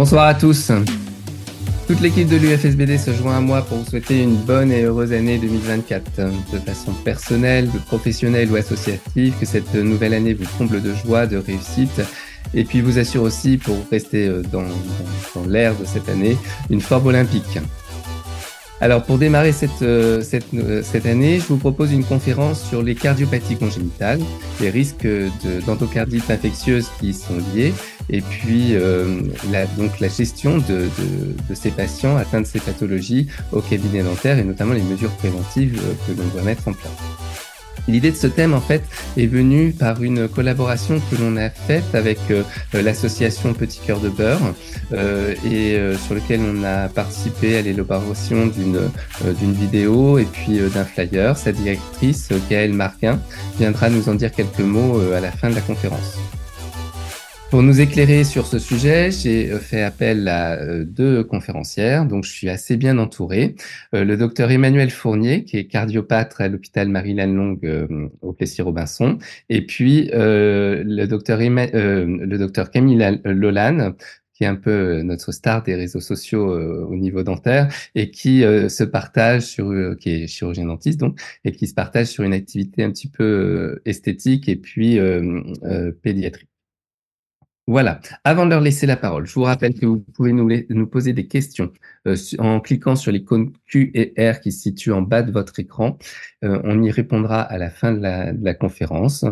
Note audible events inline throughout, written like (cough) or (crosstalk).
Bonsoir à tous. Toute l'équipe de l'UFSBD se joint à moi pour vous souhaiter une bonne et heureuse année 2024. De façon personnelle, professionnelle ou associative, que cette nouvelle année vous comble de joie, de réussite et puis vous assure aussi, pour rester euh, dans, l'ère de cette année, une forme olympique. Alors pour démarrer cette, euh, cette, euh, cette, année, je vous propose une conférence sur les cardiopathies congénitales, les risques d'endocardite infectieuse qui y sont liés, et puis euh, la, donc la gestion de, ces patients atteints de ces pathologies au cabinet dentaire et notamment les mesures préventives que l'on doit mettre en place. L'idée de ce thème, en fait, est venue par une collaboration que l'on a faite avec euh, l'association Petit Cœur de Beurre euh, et euh, sur lequel on a participé à l'élaboration d'une euh, d'une vidéo et puis euh, d'un flyer. Sa directrice, Gaëlle Marquin, viendra nous en dire quelques mots à la fin de la conférence. Pour nous éclairer sur ce sujet, j'ai euh, fait appel à euh, deux conférencières, donc je suis assez bien entouré. Euh, le docteur Emmanuel Fournier, qui est cardiopatre à l'hôpital Marie-Laine Longue au Plessis-Robinson, et puis le docteur le docteur Camille Lolan, qui est un peu notre star des réseaux sociaux au niveau dentaire et qui se partage sur, qui est chirurgien dentiste donc, et qui se partage sur une activité un petit peu esthétique et puis pédiatrique. Voilà. Avant de leur laisser la parole, je vous rappelle que vous pouvez nous, poser des questions euh, en cliquant sur l'icône Q et R qui se situe en bas de votre écran. Euh, on y répondra à la fin de la, conférence.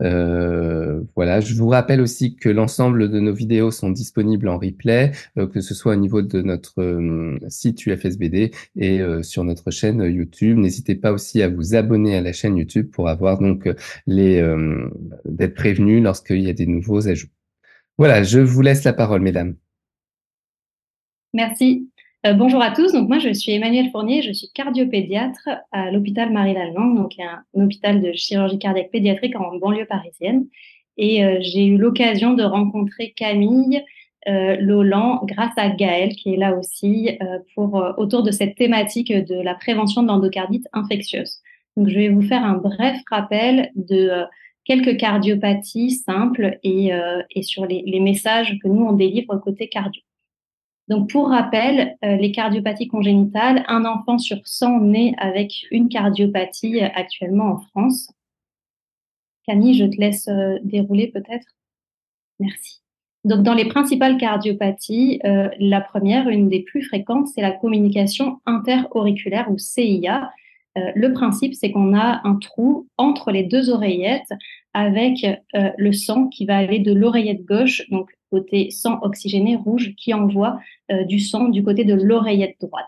Euh, voilà, je vous rappelle aussi que l'ensemble de nos vidéos sont disponibles en replay, que ce soit au niveau de notre site UFSBD et sur notre chaîne YouTube. N'hésitez pas aussi à vous abonner à la chaîne YouTube pour avoir donc les d'être prévenu lorsqu'il y a des nouveaux ajouts. Voilà, je vous laisse la parole, mesdames. Merci. Euh, bonjour à tous. Donc moi, je suis Emmanuel Fournier, je suis cardiopédiatre à l'hôpital Marie-Lalande, donc un, hôpital de chirurgie cardiaque pédiatrique en banlieue parisienne. Et euh, j'ai eu l'occasion de rencontrer Camille euh, Lolan grâce à Gaëlle, qui est là aussi euh, pour autour de cette thématique de la prévention de l'endocardite infectieuse. Donc je vais vous faire un bref rappel de quelques cardiopathies simples et, euh, sur les, messages que nous, on délivre côté cardio. Donc, pour rappel, euh, les cardiopathies congénitales, un enfant sur 100 naît avec une cardiopathie actuellement en France. Camille, je te laisse euh, dérouler peut-être. Merci. Donc, dans les principales cardiopathies, la première, une des plus fréquentes, c'est la communication interauriculaire ou CIA, le principe, c'est qu'on a un trou entre les deux oreillettes avec euh, le sang qui va aller de l'oreillette gauche, donc côté sang oxygéné rouge, qui envoie euh, du sang du côté de l'oreillette droite.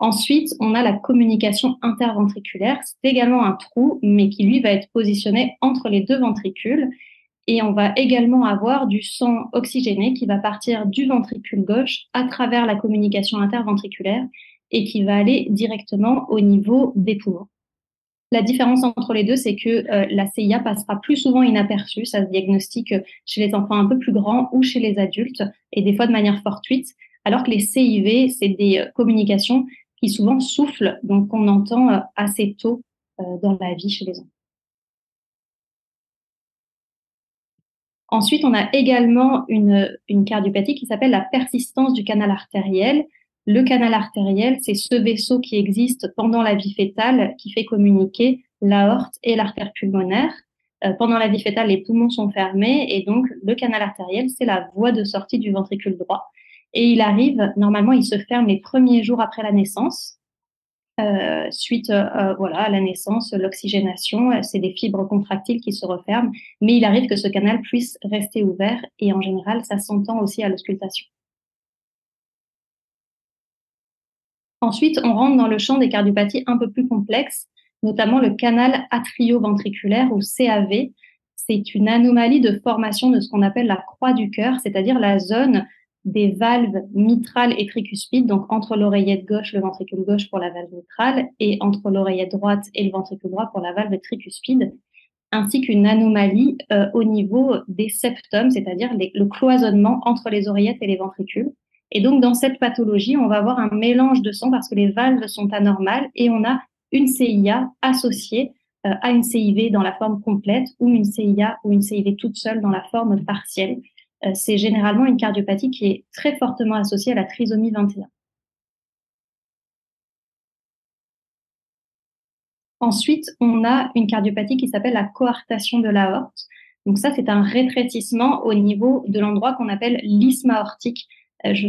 Ensuite, on a la communication interventriculaire. C'est également un trou, mais qui lui va être positionné entre les deux ventricules. Et on va également avoir du sang oxygéné qui va partir du ventricule gauche à travers la communication interventriculaire et qui va aller directement au niveau des poumons. La différence entre les deux, c'est que euh, la CIA passera plus souvent inaperçue, ça se diagnostique chez les enfants un peu plus grands ou chez les adultes, et des fois de manière fortuite, alors que les CIV, c'est des euh, communications qui souvent soufflent, donc qu'on entend euh, assez tôt euh, dans la vie chez les enfants. Ensuite, on a également une cardiopathie qui s'appelle la persistance du canal artériel. Le canal artériel, c'est ce vaisseau qui existe pendant la vie fétale qui fait communiquer l'aorte et l'artère pulmonaire. Euh, pendant la vie fétale, les poumons sont fermés et donc le canal artériel, c'est la voie de sortie du ventricule droit. Et il arrive, normalement, il se ferme les premiers jours après la naissance. Euh, suite euh, voilà, à la naissance, l'oxygénation, c'est des fibres contractiles qui se referment, mais il arrive que ce canal puisse rester ouvert et en général, ça s'entend aussi à l'auscultation. Ensuite, on rentre dans le champ des cardiopathies un peu plus complexes, notamment le canal atrioventriculaire ou CAV. C'est une anomalie de formation de ce qu'on appelle la croix du cœur, c'est-à-dire la zone des valves mitrales et tricuspides, donc entre l'oreillette gauche, le ventricule gauche pour la valve mitrale, et entre l'oreillette droite et le ventricule droit pour la valve tricuspide, ainsi qu'une anomalie euh, au niveau des septums, c'est-à-dire le cloisonnement entre les oreillettes et les ventricules. Et donc, dans cette pathologie, on va avoir un mélange de sang parce que les valves sont anormales et on a une CIA associée euh, à une CIV dans la forme complète ou une CIA ou une CIV toute seule dans la forme partielle. c'est généralement une cardiopathie qui est très fortement associée à la trisomie 21. Ensuite, on a une cardiopathie qui s'appelle la coartation de l'aorte. Donc ça, c'est un rétrécissement au niveau de l'endroit qu'on appelle l'isthme aortique. Euh, je,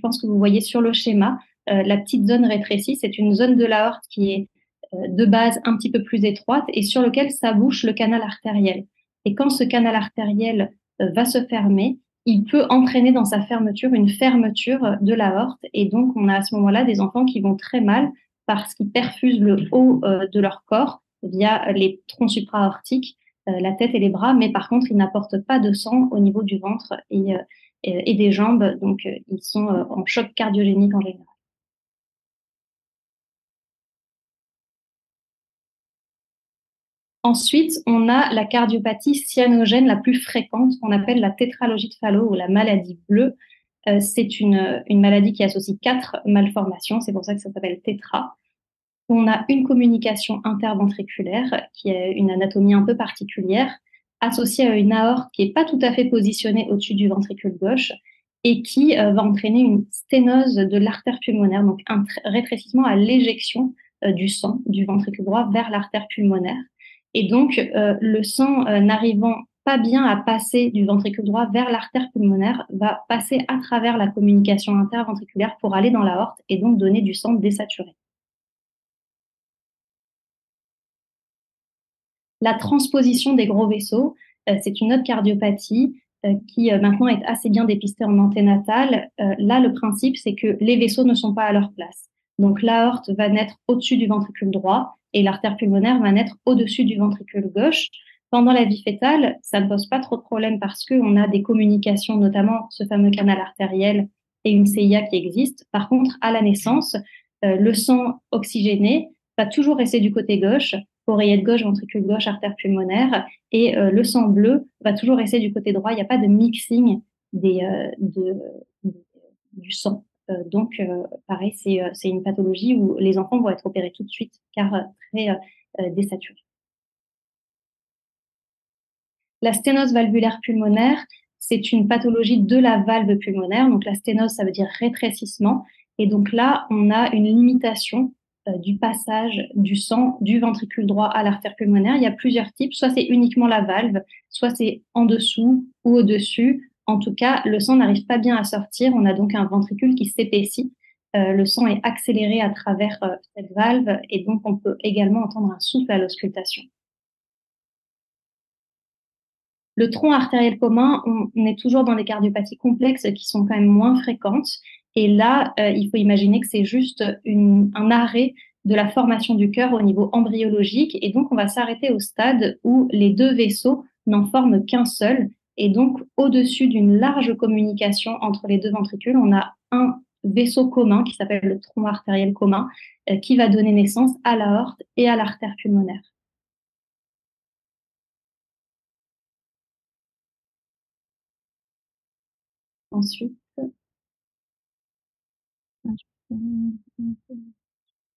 pense que vous voyez sur le schéma, euh, la petite zone rétrécie, c'est une zone de l'aorte qui est euh, de base un petit peu plus étroite et sur lequel s'abouche le canal artériel. Et quand ce canal artériel va se fermer, il peut entraîner dans sa fermeture une fermeture de l'aorte. Et donc, on a à ce moment-là des enfants qui vont très mal parce qu'ils perfusent le haut de leur corps via les troncs supraortiques, euh, la tête et les bras, mais par contre, ils n'apportent pas de sang au niveau du ventre et, et des jambes, donc ils sont en choc cardiogénique en général. Ensuite, on a la cardiopathie cyanogène la plus fréquente, qu'on appelle la tétralogie de Fallot ou la maladie bleue. Euh, c'est une, maladie qui associe quatre malformations, c'est pour ça que ça s'appelle tétra. On a une communication interventriculaire qui est une anatomie un peu particulière, associée à une aorte qui n'est pas tout à fait positionnée au-dessus du ventricule gauche et qui euh, va entraîner une sténose de l'artère pulmonaire, donc un rétrécissement à l'éjection euh, du sang du ventricule droit vers l'artère pulmonaire. Et donc, le sang n'arrivant pas bien à passer du ventricule droit vers l'artère pulmonaire, va passer à travers la communication interventriculaire pour aller dans l'aorte et donc donner du sang désaturé. La transposition des gros vaisseaux, euh, c'est une autre cardiopathie euh, qui euh, maintenant est assez bien dépistée en anténatale. là, le principe, c'est que les vaisseaux ne sont pas à leur place. Donc l'aorte va naître au-dessus du ventricule droit et l'artère pulmonaire va naître au-dessus du ventricule gauche. Pendant la vie fétale, ça ne pose pas trop de problème parce qu'on a des communications, notamment ce fameux canal artériel et une CIA qui existe. Par contre, à la naissance, le sang oxygéné va toujours rester du côté gauche, oreillette gauche, ventricule gauche, artère pulmonaire, et euh, le sang bleu va toujours rester du côté droit. Il n'y a pas de mixing euh, du sang. donc, pareil, c'est une pathologie où les enfants vont être opérés tout de suite car très désaturés. La sténose valvulaire pulmonaire, c'est une pathologie de la valve pulmonaire. Donc la sténose, ça veut dire rétrécissement. Et donc là, on a une limitation euh, du passage du sang du ventricule droit à l'artère pulmonaire. Il y a plusieurs types. Soit c'est uniquement la valve, soit c'est en dessous ou au-dessus. En tout cas, le sang n'arrive pas bien à sortir. On a donc un ventricule qui s'épaissit. Euh, le sang est accéléré à travers euh, cette valve et donc on peut également entendre un souffle à l'auscultation. Le tronc artériel commun, on, est toujours dans des cardiopathies complexes qui sont quand même moins fréquentes. Et là, euh, il faut imaginer que c'est juste un arrêt de la formation du cœur au niveau embryologique. Et donc, on va s'arrêter au stade où les deux vaisseaux n'en forment qu'un seul. Et donc, au-dessus d'une large communication entre les deux ventricules, on a un vaisseau commun qui s'appelle le tronc artériel commun, euh, qui va donner naissance à l'aorte et à l'artère pulmonaire. ensuite.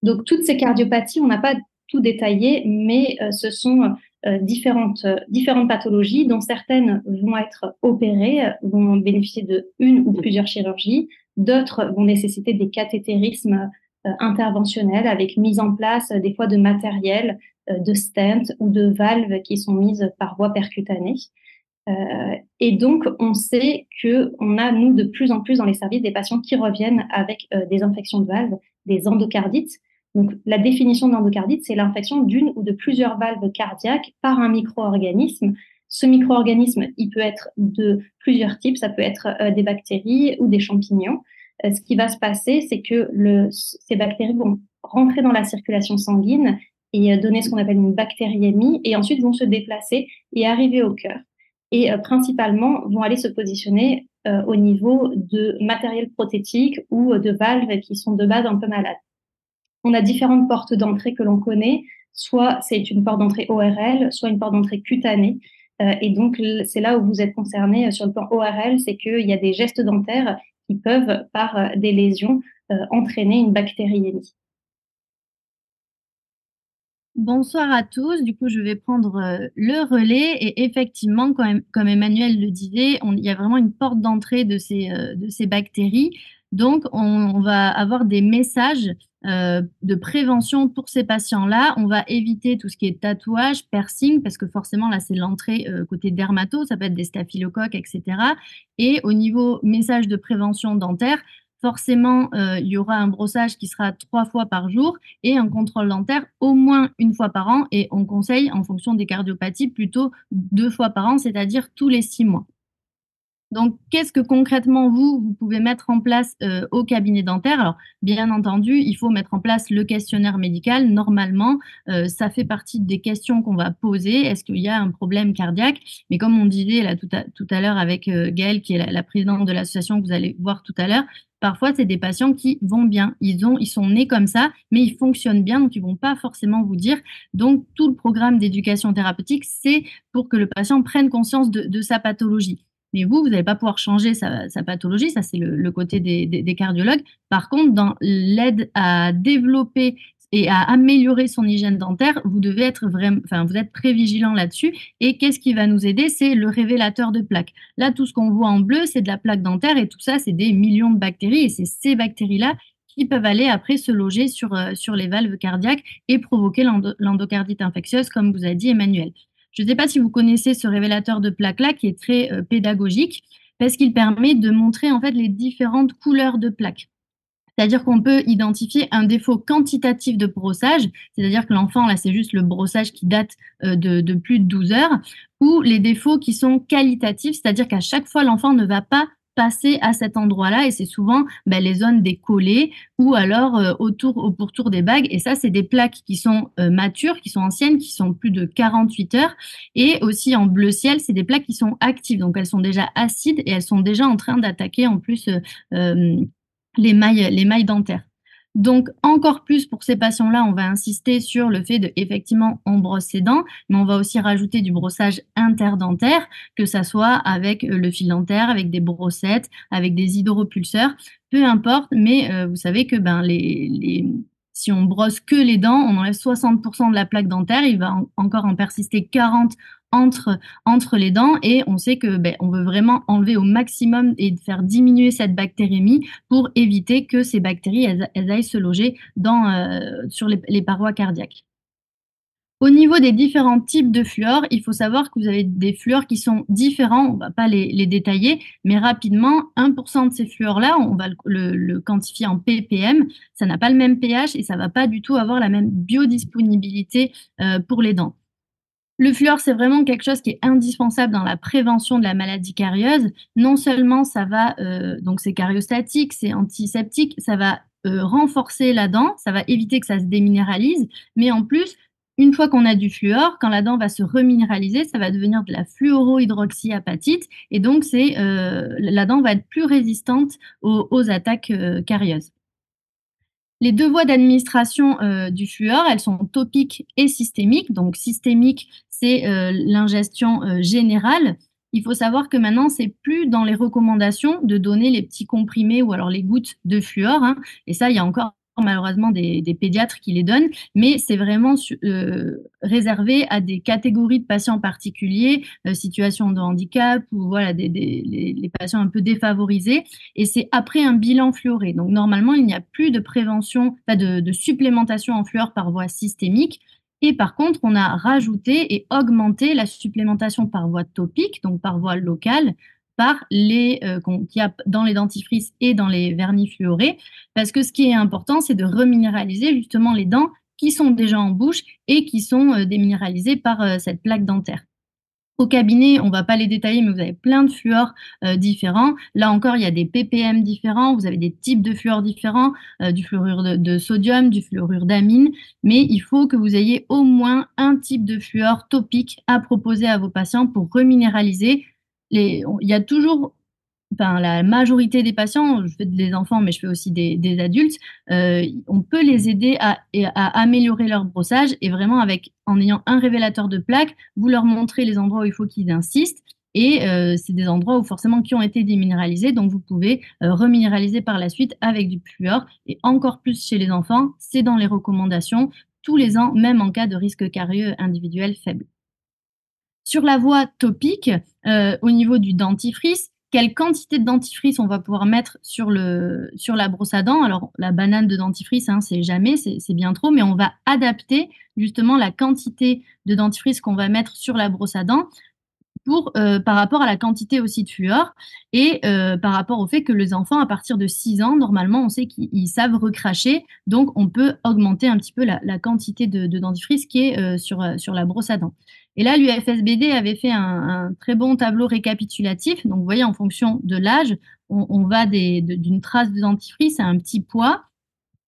Donc, toutes ces cardiopathies, on n'a pas tout détaillé, mais euh, ce sont euh, différentes, différentes pathologies dont certaines vont être opérées, vont bénéficier de une ou plusieurs chirurgies, d'autres vont nécessiter des cathétérismes euh, interventionnels avec mise en place des fois de matériel, de stents ou de valves qui sont mises par voie percutanée. Euh, et donc, on sait qu'on a, nous, de plus en plus dans les services, des patients qui reviennent avec euh, des infections de valves, des endocardites. Donc, la définition d'endocardite, c'est l'infection d'une ou de plusieurs valves cardiaques par un micro-organisme. Ce micro-organisme, il peut être de plusieurs types. Ça peut être euh, des bactéries ou des champignons. ce qui va se passer, c'est que ces bactéries vont rentrer dans la circulation sanguine et donner ce qu'on appelle une bactériémie, et ensuite vont se déplacer et arriver au cœur et euh, principalement vont aller se positionner euh, au niveau de matériel prothétique ou euh, de valves qui sont de base un peu malades. On a différentes portes d'entrée que l'on connaît, soit c'est une porte d'entrée ORL, soit une porte d'entrée cutanée. et donc, c'est là où vous êtes concerné sur le plan ORL, c'est qu'il y a des gestes dentaires qui peuvent, par des lésions, entraîner une bactériémie. Bonsoir à tous. Du coup, je vais prendre euh, le relais et effectivement, comme, Emmanuel le disait, il y a vraiment une porte d'entrée de ces, euh, de ces bactéries. Donc, on, va avoir des messages euh, de prévention pour ces patients-là. On va éviter tout ce qui est tatouage, piercing, parce que forcément, là, c'est l'entrée côté dermato, ça peut être des staphylocoques, etc. Et au niveau message de prévention dentaire, forcément, euh, il y aura un brossage qui sera trois fois par jour et un contrôle dentaire au moins une fois par an. Et on conseille, en fonction des cardiopathies, plutôt deux fois par an, c'est-à-dire tous les six mois. Donc, qu'est-ce que concrètement vous, vous pouvez mettre en place euh, au cabinet dentaire? Alors, bien entendu, il faut mettre en place le questionnaire médical. Normalement, euh, ça fait partie des questions qu'on va poser. Est-ce qu'il y a un problème cardiaque? Mais comme on disait là tout à, l'heure avec euh, qui est la, présidente de l'association que vous allez voir tout à l'heure, Parfois, c'est des patients qui vont bien. Ils, ont, ils sont nés comme ça, mais ils fonctionnent bien, donc ils vont pas forcément vous dire. Donc, tout le programme d'éducation thérapeutique, c'est pour que le patient prenne conscience de, sa pathologie. Mais vous, vous n'allez pas pouvoir changer sa, pathologie, ça c'est le, côté des, cardiologues. Par contre, dans l'aide à développer et à améliorer son hygiène dentaire, vous devez être vraiment, êtes très vigilant là-dessus. Et qu'est-ce qui va nous aider? C'est le révélateur de plaques. Là, tout ce qu'on voit en bleu, c'est de la plaque dentaire et tout ça, c'est des millions de bactéries et c'est ces bactéries-là qui peuvent aller après se loger sur, euh, sur les valves cardiaques et provoquer l'endocardite infectieuse, comme vous a dit Emmanuel. Je ne sais pas si vous connaissez ce révélateur de plaques-là qui est très euh, pédagogique parce qu'il permet de montrer en fait les différentes couleurs de plaques. C'est-à-dire qu'on peut identifier un défaut quantitatif de brossage, c'est-à-dire que l'enfant, là, c'est juste le brossage qui date euh, de, plus de 12 heures, ou les défauts qui sont qualitatifs, c'est-à-dire qu'à chaque fois, l'enfant ne va pas passer à cet endroit-là et c'est souvent ben, les zones des collets ou alors euh, autour au pourtour des bagues. Et ça c'est des plaques qui sont euh, matures, qui sont anciennes, qui sont plus de 48 heures. Et aussi en bleu ciel c'est des plaques qui sont actives. Donc elles sont déjà acides et elles sont déjà en train d'attaquer en plus les mailles, les mailles dentaires. Donc, encore plus pour ces patients-là, on va insister sur le fait de, effectivement, on brosse ses dents, mais on va aussi rajouter du brossage interdentaire, que ça soit avec euh, le fil dentaire, avec des brossettes, avec des hydropulseurs, peu importe, mais euh, vous savez que ben, les, si on brosse que les dents, on enlève 60% de la plaque dentaire, il va encore en persister 40 entre, entre les dents et on sait que ben, on veut vraiment enlever au maximum et faire diminuer cette bactérémie pour éviter que ces bactéries aillent se loger euh, sur les, parois cardiaques. Au niveau des différents types de fluor, il faut savoir que vous avez des fluors qui sont différents, on ne va pas les, détailler, mais rapidement, 1% de ces fluors-là, on va le, quantifier en ppm, ça n'a pas le même pH et ça ne va pas du tout avoir la même biodisponibilité euh, pour les dents. Le fluor, c'est vraiment quelque chose qui est indispensable dans la prévention de la maladie carieuse. Non seulement ça va, euh, donc c'est cariostatique, c'est antiseptique, ça va euh, renforcer la dent, ça va éviter que ça se déminéralise, mais en plus, une fois qu'on a du fluor, quand la dent va se reminéraliser, ça va devenir de la fluorohydroxyapatite et donc euh, la dent va être plus résistante aux, attaques carieuses. Les deux voies d'administration euh, du fluor, elles sont topiques et systémiques. Donc systémique, c'est euh, l'ingestion euh, générale. Il faut savoir que maintenant, c'est plus dans les recommandations de donner les petits comprimés ou alors les gouttes de fluor. Hein. Et ça, il y a encore malheureusement des, pédiatres qui les donnent, mais c'est vraiment euh, réservé à des catégories de patients particuliers, euh, situation de handicap ou voilà des, les, patients un peu défavorisés. Et c'est après un bilan fluoré. Donc normalement, il n'y a plus de prévention, pas de, de supplémentation en fluor par voie systémique. Et par contre, on a rajouté et augmenté la supplémentation par voie topique, donc par voie locale, par les euh, qu'il y a dans les dentifrices et dans les vernis fluorés, parce que ce qui est important, c'est de reminéraliser justement les dents qui sont déjà en bouche et qui sont euh, déminéralisées par euh, cette plaque dentaire. Au cabinet, on ne va pas les détailler, mais vous avez plein de fluors différents. Là encore, il y a des ppm différents, vous avez des types de fluors différents, du fluorure de, de, sodium, du fluorure d'amine, mais il faut que vous ayez au moins un type de fluor topique à proposer à vos patients pour reminéraliser il y a toujours, la majorité des patients, je fais des enfants, mais je fais aussi des, adultes, euh, on peut les aider à, améliorer leur brossage et vraiment avec, en ayant un révélateur de plaques, vous leur montrez les endroits où il faut qu'ils insistent. Et euh, c'est des endroits où forcément qui ont été déminéralisés, donc vous pouvez euh, reminéraliser par la suite avec du fluor. Et encore plus chez les enfants, c'est dans les recommandations tous les ans, même en cas de risque carieux individuel faible. Sur la voie topique, euh, au niveau du dentifrice, quelle quantité de dentifrice on va pouvoir mettre sur, la brosse à dents? Alors, la banane de dentifrice, hein, c'est jamais, c'est bien trop, mais on va adapter justement la quantité de dentifrice qu'on va mettre sur la brosse à dents euh, par rapport à la quantité aussi de fluor et euh, par rapport au fait que les enfants, à partir de 6 ans, normalement, on sait qu'ils savent recracher, donc on peut augmenter un petit peu la, quantité de, dentifrice qui est euh, sur, sur la brosse à dents. Et là, l'UFSBD avait fait un, très bon tableau récapitulatif. Donc, vous voyez, en fonction de l'âge, on, va d'une trace de dentifrice à un petit poids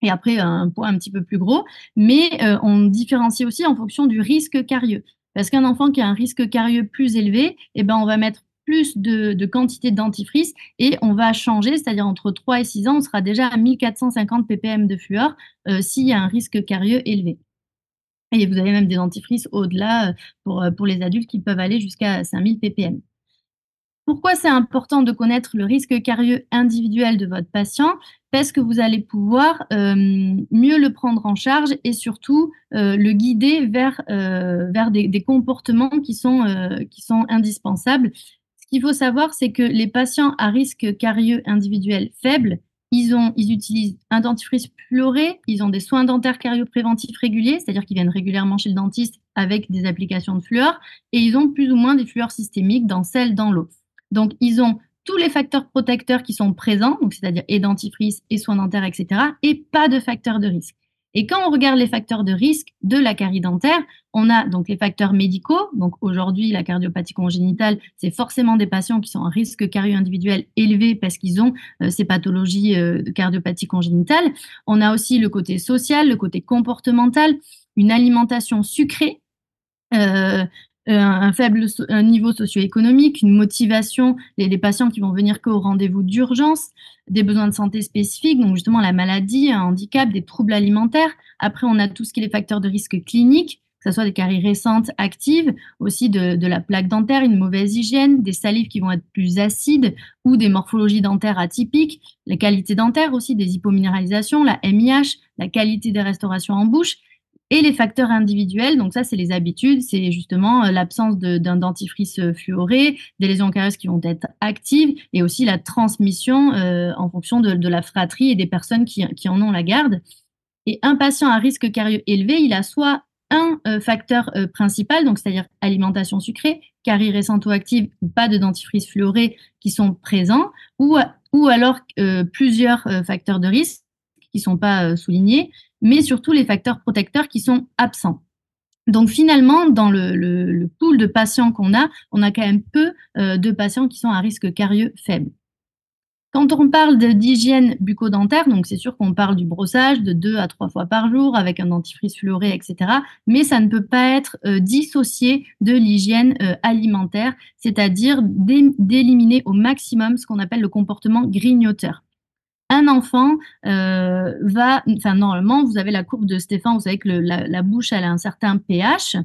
et après un poids un petit peu plus gros. Mais on différencie aussi en fonction du risque carieux. Parce qu'un enfant qui a un risque carieux plus élevé, eh ben, on va mettre plus de, quantité de dentifrice et on va changer, c'est-à-dire entre 3 et 6 ans, on sera déjà à 1450 ppm de fluor euh, s'il y a un risque carieux élevé. Et vous avez même des dentifrices au-delà euh, pour, euh, pour les adultes qui peuvent aller jusqu'à 5000 ppm. Pourquoi c'est important de connaître le risque carieux individuel de votre patient? Parce que vous allez pouvoir euh, mieux le prendre en charge et surtout euh, le guider vers, euh, des, comportements qui sont, indispensables. Ce qu'il faut savoir, c'est que les patients à risque carieux individuel faible, ils, utilisent un dentifrice fluoré, ils ont des soins dentaires cariopréventifs réguliers, c'est-à-dire qu'ils viennent régulièrement chez le dentiste avec des applications de fluor, et ils ont plus ou moins des fluors systémiques dans celle, dans l'eau. Donc, ils ont tous les facteurs protecteurs qui sont présents, c'est-à-dire et dentifrice et soins dentaires, etc., et pas de facteurs de risque. Et quand on regarde les facteurs de risque de la carie dentaire, on a donc les facteurs médicaux. Donc aujourd'hui, la cardiopathie congénitale, c'est forcément des patients qui sont en risque carie individuel élevé parce qu'ils ont euh, ces pathologies euh, de cardiopathie congénitale. On a aussi le côté social, le côté comportemental, une alimentation sucrée, euh, un faible niveau socio-économique, une motivation, les, patients qui vont venir qu'au rendez-vous d'urgence, des besoins de santé spécifiques, donc justement la maladie, un handicap, des troubles alimentaires. Après, on a tout ce qui est les facteurs de risque cliniques, que ce soit des caries récentes actives, aussi de, la plaque dentaire, une mauvaise hygiène, des salives qui vont être plus acides ou des morphologies dentaires atypiques, la qualité dentaire aussi, des hypominéralisations, la MIH, la qualité des restaurations en bouche et les facteurs individuels, donc ça, c'est les habitudes, c'est justement euh, l'absence d'un dentifrice euh, fluoré, des lésions carieuses qui vont être actives, et aussi la transmission euh, en fonction de, la fratrie et des personnes qui, en ont la garde. Et un patient à risque carieux élevé, il a soit un facteur principal, donc c'est-à-dire alimentation sucrée, carie récente ou active, ou pas de dentifrice fluoré qui sont présents, ou, ou alors plusieurs facteurs de risque qui ne sont pas soulignés, mais surtout les facteurs protecteurs qui sont absents. Donc finalement, dans le, pool de patients qu'on a, on a quand même peu euh, de patients qui sont à risque carieux faible. Quand on parle d'hygiène bucco-dentaire, donc c'est sûr qu'on parle du brossage de deux à trois fois par jour avec un dentifrice fluoré, etc. Mais ça ne peut pas être euh, dissocié de l'hygiène euh, alimentaire, c'est-à-dire d'éliminer au maximum ce qu'on appelle le comportement grignoteur un enfant euh, va, enfin normalement, vous avez la courbe de Stéphane, vous savez que la, bouche elle a un certain pH.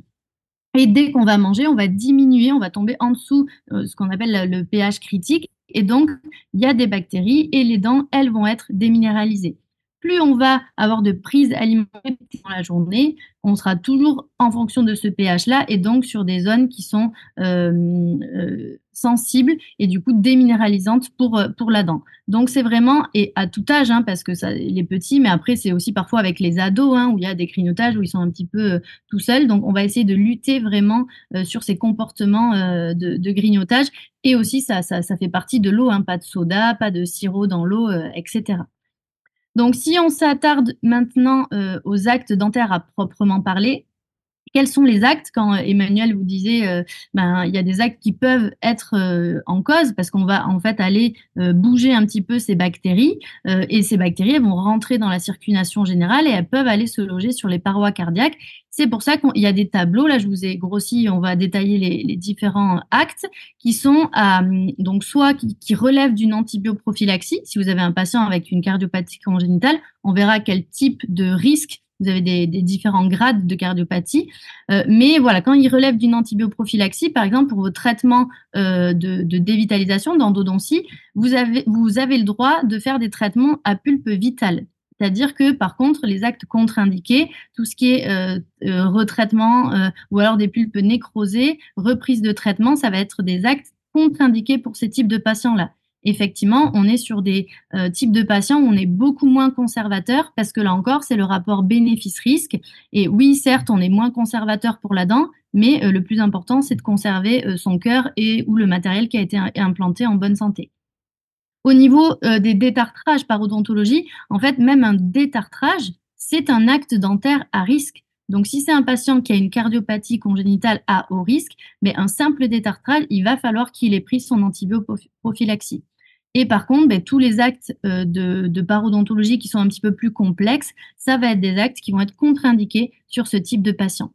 Et dès qu'on va manger, on va diminuer, on va tomber en dessous euh, ce qu'on appelle le pH critique. Et donc, il y a des bactéries et les dents, elles vont être déminéralisées. Plus on va avoir de prise alimentaire dans la journée, on sera toujours en fonction de ce pH-là et donc sur des zones qui sont euh, euh, sensibles et du coup déminéralisantes pour, euh, pour la dent. Donc c'est vraiment, et à tout âge, hein, parce que ça, les petits, mais après c'est aussi parfois avec les ados, hein, où il y a des grignotages, où ils sont un petit peu tout seuls. Donc on va essayer de lutter vraiment sur ces comportements de, grignotage. Et aussi ça, ça, fait partie de l'eau, hein, pas de soda, pas de sirop dans l'eau, etc. Donc, si on s'attarde maintenant euh, aux actes dentaires à proprement parler, quels sont les actes quand euh, Emmanuel vous disait euh, ben il y a des actes qui peuvent être en cause parce qu'on va en fait aller bouger un petit peu ces bactéries et ces bactéries elles vont rentrer dans la circulation générale et elles peuvent aller se loger sur les parois cardiaques c'est pour ça qu'il y a des tableaux. Là, je vous ai grossi, on va détailler les, différents actes qui sont euh, donc soit qui, relèvent d'une antibioprophylaxie. Si vous avez un patient avec une cardiopathie congénitale, on verra quel type de risque vous avez des, différents grades de cardiopathie. Euh, mais voilà, quand il relève d'une antibioprophylaxie, par exemple, pour vos traitements euh, de, dévitalisation, d'endodontie, vous avez, vous avez le droit de faire des traitements à pulpe vitale. C'est-à-dire que par contre, les actes contre-indiqués, tout ce qui est euh, retraitement ou alors des pulpes nécrosées, reprise de traitement, ça va être des actes contre-indiqués pour ces types de patients-là. Effectivement, on est sur des types de patients où on est beaucoup moins conservateur parce que là encore, c'est le rapport bénéfice-risque. Et oui, certes, on est moins conservateur pour la dent, mais le plus important, c'est de conserver son cœur et ou le matériel qui a été implanté en bonne santé. Au niveau euh, des détartrages par odontologie, en fait, même un détartrage, c'est un acte dentaire à risque. Donc, si c'est un patient qui a une cardiopathie congénitale à haut risque, mais un simple détartrage, il va falloir qu'il ait pris son antibioprophylaxie. Et par contre, ben, tous les actes euh, de, parodontologie qui sont un petit peu plus complexes, ça va être des actes qui vont être contre-indiqués sur ce type de patient.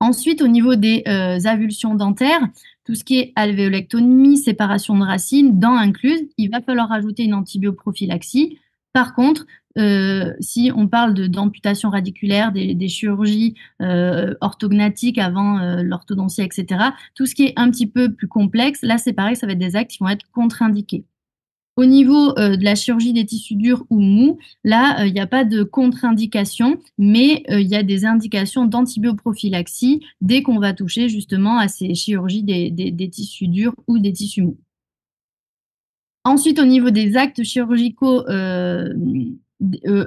Ensuite, au niveau des euh, avulsions dentaires, tout ce qui est alvéolectomie, séparation de racines, dents incluses, il va falloir ajouter une antibioprophylaxie. Par contre, euh, si on parle d'amputation radiculaire, des, chirurgies euh, orthognatiques avant euh, l'orthodontie, etc., tout ce qui est un petit peu plus complexe, là c'est pareil, ça va être des actes qui vont être contre-indiqués. Au niveau de la chirurgie des tissus durs ou mous, là, il n'y a pas de contre-indication, mais il y a des indications d'antibioprophylaxie dès qu'on va toucher justement à ces chirurgies des, tissus durs ou des tissus mous. Ensuite, au niveau des actes chirurgicaux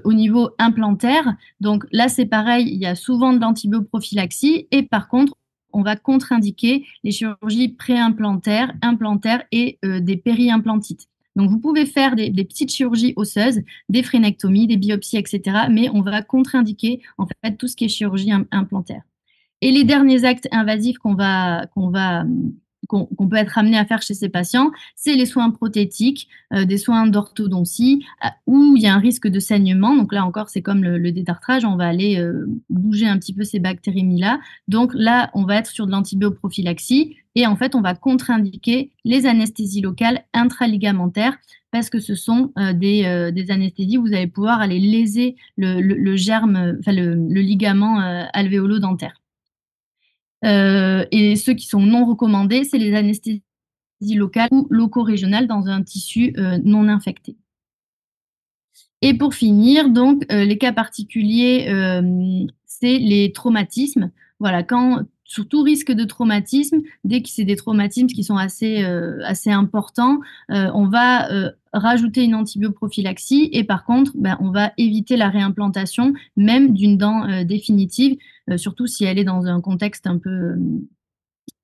au niveau implantaire, donc là, c'est pareil, il y a souvent de l'antibioprophylaxie et par contre, on va contre-indiquer les chirurgies préimplantaires, implantaires et des périimplantites. Donc, vous pouvez faire des, petites chirurgies osseuses, des phrénectomies, des biopsies, etc. Mais on va contre-indiquer en fait tout ce qui est chirurgie implantaire. Et les derniers actes invasifs qu'on va, qu'on va qu'on peut être amené à faire chez ces patients, c'est les soins prothétiques, euh, des soins d'orthodontie, euh, où il y a un risque de saignement. Donc là encore, c'est comme le, détartrage, on va aller euh, bouger un petit peu ces bactéries-là. Donc là, on va être sur de l'antibioprophylaxie et en fait, on va contre-indiquer les anesthésies locales intraligamentaires parce que ce sont des, anesthésies où vous allez pouvoir aller léser le, germe, enfin le, ligament alvéolo-dentaire. Euh, et ceux qui sont non recommandés, c'est les anesthésies locales ou locaux-régionales dans un tissu euh, non infecté. Et pour finir, donc, euh, les cas particuliers, c'est les traumatismes. Voilà, quand sur tout risque de traumatisme, dès que c'est des traumatismes qui sont assez, assez importants, on va rajouter une antibioprophylaxie et par contre, ben, on va éviter la réimplantation même d'une dent définitive euh, surtout si elle est dans un contexte un peu euh,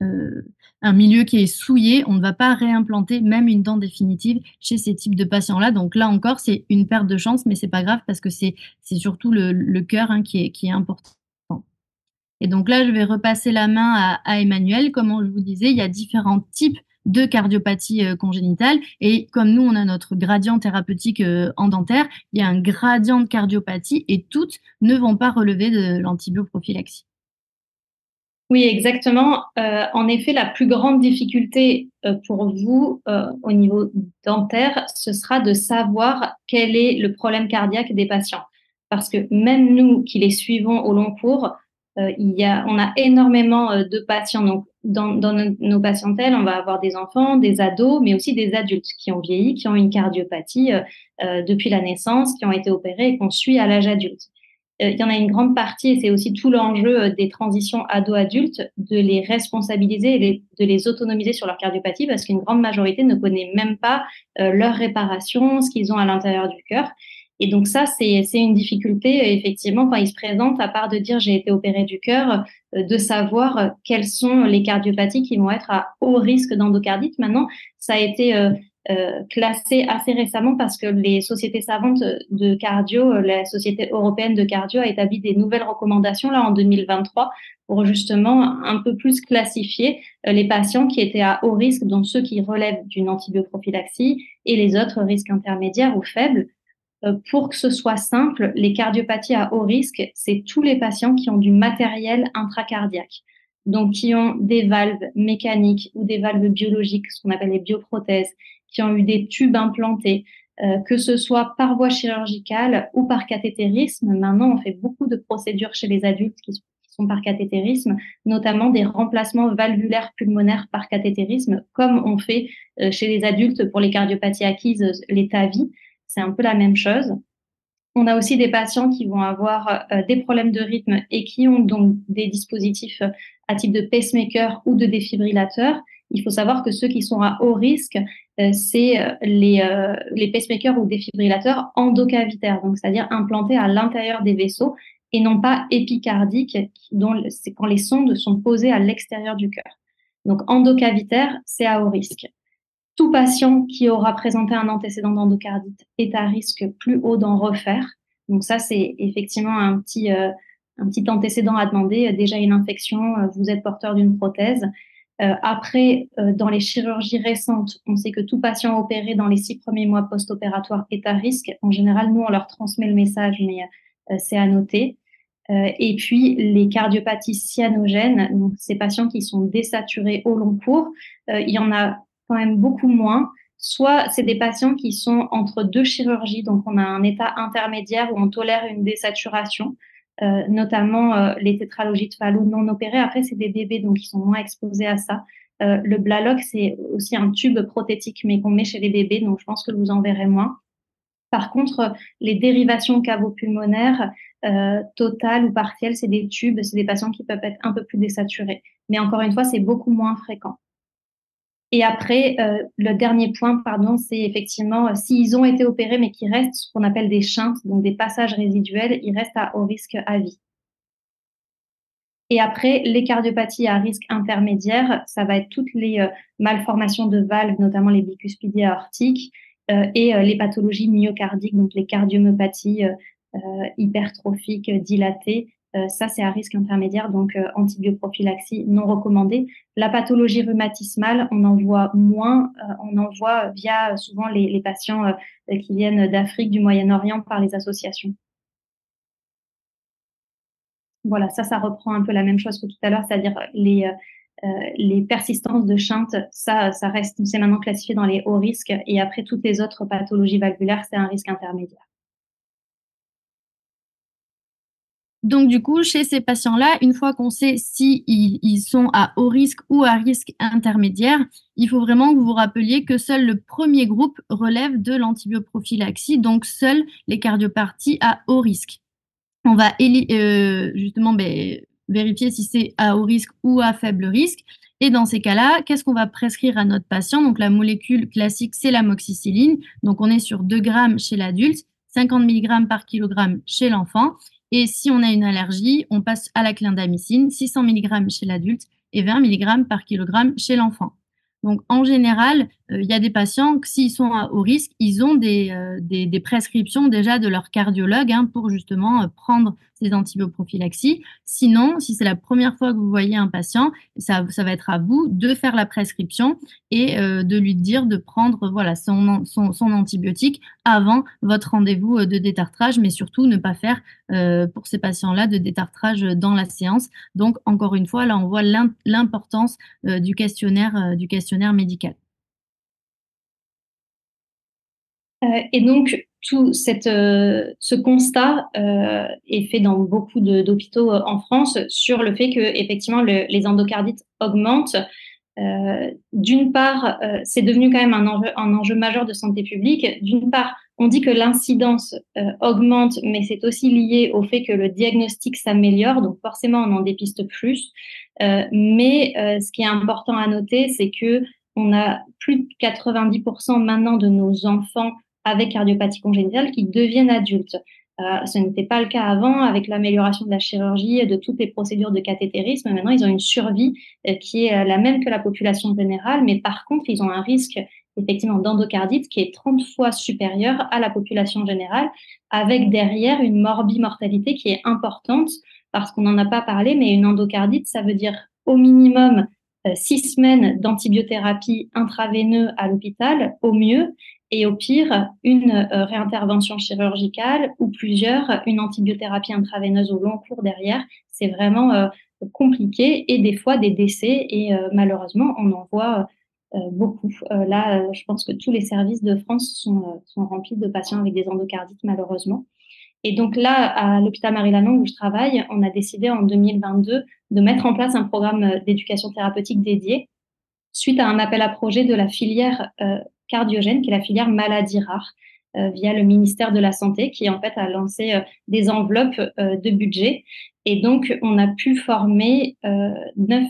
euh, un milieu qui est souillé, on ne va pas réimplanter même une dent définitive chez ces types de patients-là. Donc là encore, c'est une perte de chance, mais c'est pas grave parce que c'est surtout le, cœur hein, qui, est, qui est important. Et donc là, je vais repasser la main à, Emmanuel. Comme je vous disais, il y a différents types de cardiopathie euh, congénitale. Et comme nous, on a notre gradient thérapeutique euh, en dentaire, il y a un gradient de cardiopathie et toutes ne vont pas relever de l'antibioprophylaxie. Oui, exactement. Euh, en effet, la plus grande difficulté pour vous au niveau dentaire, ce sera de savoir quel est le problème cardiaque des patients. Parce que même nous qui les suivons au long cours, il y a, on a énormément de patients. Donc, dans, nos, patientèles, on va avoir des enfants, des ados, mais aussi des adultes qui ont vieilli, qui ont une cardiopathie euh, euh, depuis la naissance, qui ont été opérés et qu'on suit à l'âge adulte. Euh, il y en a une grande partie, et c'est aussi tout l'enjeu des transitions ado-adultes, de les responsabiliser et de les autonomiser sur leur cardiopathie, parce qu'une grande majorité ne connaît même pas leur réparation, ce qu'ils ont à l'intérieur du cœur. Et donc ça, c'est une difficulté, effectivement, quand il se présente, à part de dire j'ai été opéré du cœur, euh, de savoir euh, quelles sont les cardiopathies qui vont être à haut risque d'endocardite. Maintenant, ça a été euh, classé assez récemment parce que les sociétés savantes de cardio, la Société européenne de cardio a établi des nouvelles recommandations là en 2023 pour justement un peu plus classifier les patients qui étaient à haut risque, dont ceux qui relèvent d'une antibioprophylaxie et les autres risques intermédiaires ou faibles. Euh, pour que ce soit simple, les cardiopathies à haut risque, c'est tous les patients qui ont du matériel intracardiaque, donc qui ont des valves mécaniques ou des valves biologiques, ce qu'on appelle les bioprothèses, qui ont eu des tubes implantés, euh, que ce soit par voie chirurgicale ou par cathétérisme. Maintenant, on fait beaucoup de procédures chez les adultes qui sont par cathétérisme, notamment des remplacements valvulaires pulmonaires par cathétérisme, comme on fait euh, chez les adultes pour les cardiopathies acquises, les TAVI c'est un peu la même chose. On a aussi des patients qui vont avoir des problèmes de rythme et qui ont donc des dispositifs à type de pacemaker ou de défibrillateur. Il faut savoir que ceux qui sont à haut risque, c'est les, les pacemakers ou défibrillateurs endocavitaires, donc c'est-à-dire implantés à l'intérieur des vaisseaux et non pas épicardiques, dont c'est quand les sondes sont posées à l'extérieur du cœur. Donc endocavitaire, c'est à haut risque. Tout patient qui aura présenté un antécédent d'endocardite est à risque plus haut d'en refaire. Donc ça, c'est effectivement un petit, euh, un petit antécédent à demander. Déjà une infection, euh, vous êtes porteur d'une prothèse. Euh, après, dans les chirurgies récentes, on sait que tout patient opéré dans les six premiers mois post-opératoires est à risque. En général, nous, on leur transmet le message, mais c'est à noter. Euh, et puis les cardiopathies cyanogènes, donc ces patients qui sont désaturés au long cours, euh, il y en a quand même beaucoup moins. Soit c'est des patients qui sont entre deux chirurgies, donc on a un état intermédiaire où on tolère une désaturation, euh, notamment les tétralogies de Fallot non opérés. Après, c'est des bébés, donc ils sont moins exposés à ça. le Blaloc, c'est aussi un tube prothétique, mais qu'on met chez les bébés, donc je pense que vous en verrez moins. Par contre, les dérivations cavo-pulmonaires, euh, totales ou partielles, c'est des tubes, c'est des patients qui peuvent être un peu plus désaturés. Mais encore une fois, c'est beaucoup moins fréquent. Et après, euh, le dernier point, pardon, c'est effectivement euh, s'ils ont été opérés mais qui restent ce qu'on appelle des chintes, donc des passages résiduels, ils restent à haut risque à vie. Et après, les cardiopathies à risque intermédiaire, ça va être toutes les euh, malformations de valves, notamment les bicuspidies aortiques, et les pathologies myocardiques, donc les cardiomyopathies hypertrophiques dilatées. Ça, c'est à risque intermédiaire, donc antibioprophylaxie non recommandée. La pathologie rhumatismale, on en voit moins. on en voit via souvent les, patients qui viennent d'Afrique, du Moyen-Orient par les associations. Voilà, ça, ça reprend un peu la même chose que tout à l'heure, c'est-à-dire les, euh, les persistances de chinte, ça, ça reste, c'est maintenant classifié dans les hauts risques. Et après, toutes les autres pathologies valvulaires, c'est un risque intermédiaire. Donc, du coup, chez ces patients-là, une fois qu'on sait s'ils ils sont à haut risque ou à risque intermédiaire, il faut vraiment que vous vous rappeliez que seul le premier groupe relève de l'antibioprophylaxie, donc seuls les cardioparties à haut risque. On va euh, justement ben, vérifier si c'est à haut risque ou à faible risque. Et dans ces cas-là, qu'est-ce qu'on va prescrire à notre patient? Donc la molécule classique, c'est l'amoxicilline. Donc on est sur 2 grammes chez l'adulte, 50 mg par kilogramme chez l'enfant. Et si on a une allergie, on passe à la clindamycine, 600 mg chez l'adulte et 20 mg par kilogramme chez l'enfant. Donc, en général, il y a des patients que s'ils sont à haut risque, ils ont des, euh, prescriptions déjà de leur cardiologue hein, pour justement euh, prendre ces antibioprophylaxies. Sinon, si c'est la première fois que vous voyez un patient, ça, va être à vous de faire la prescription et de lui dire de prendre voilà son antibiotique avant votre rendez-vous de détartrage, mais surtout ne pas faire pour ces patients-là de détartrage dans la séance. Donc, encore une fois, là, on voit l'importance du questionnaire, du questionnaire médical. Et donc, tout euh, ce constat euh, est fait dans beaucoup d'hôpitaux en France sur le fait que effectivement les endocardites augmentent. D'une part, c'est devenu quand même un enjeu, un enjeu, majeur de santé publique. D'une part, on dit que l'incidence augmente, mais c'est aussi lié au fait que le diagnostic s'améliore, donc forcément on en dépiste plus. mais ce qui est important à noter, c'est que on a plus de 90% maintenant de nos enfants avec cardiopathie congénitale qui deviennent adultes. Euh, ce n'était pas le cas avant avec l'amélioration de la chirurgie et de toutes les procédures de cathétérisme. Maintenant, ils ont une survie euh, qui est euh, la même que la population générale, mais par contre, ils ont un risque effectivement d'endocardite qui est 30 fois supérieur à la population générale, avec derrière une morbimortalité qui est importante parce qu'on n'en a pas parlé, mais une endocardite, ça veut dire au minimum six semaines d'antibiothérapie intraveineuse à l'hôpital, au mieux, et au pire, une euh, réintervention chirurgicale ou plusieurs, une antibiothérapie intraveineuse au long cours derrière. C'est vraiment euh, compliqué et des fois des décès et euh, malheureusement, on en voit beaucoup. là, je pense que tous les services de France sont, remplis de patients avec des endocardites malheureusement. Et donc là, à l'hôpital Marie-Lanon où je travaille, on a décidé en 2022 de mettre en place un programme d'éducation thérapeutique dédié suite à un appel à projet de la filière cardiogène, qui est la filière maladie rare. via le ministère de la Santé qui en fait a lancé des enveloppes de budget. Et donc, on a pu former neuf,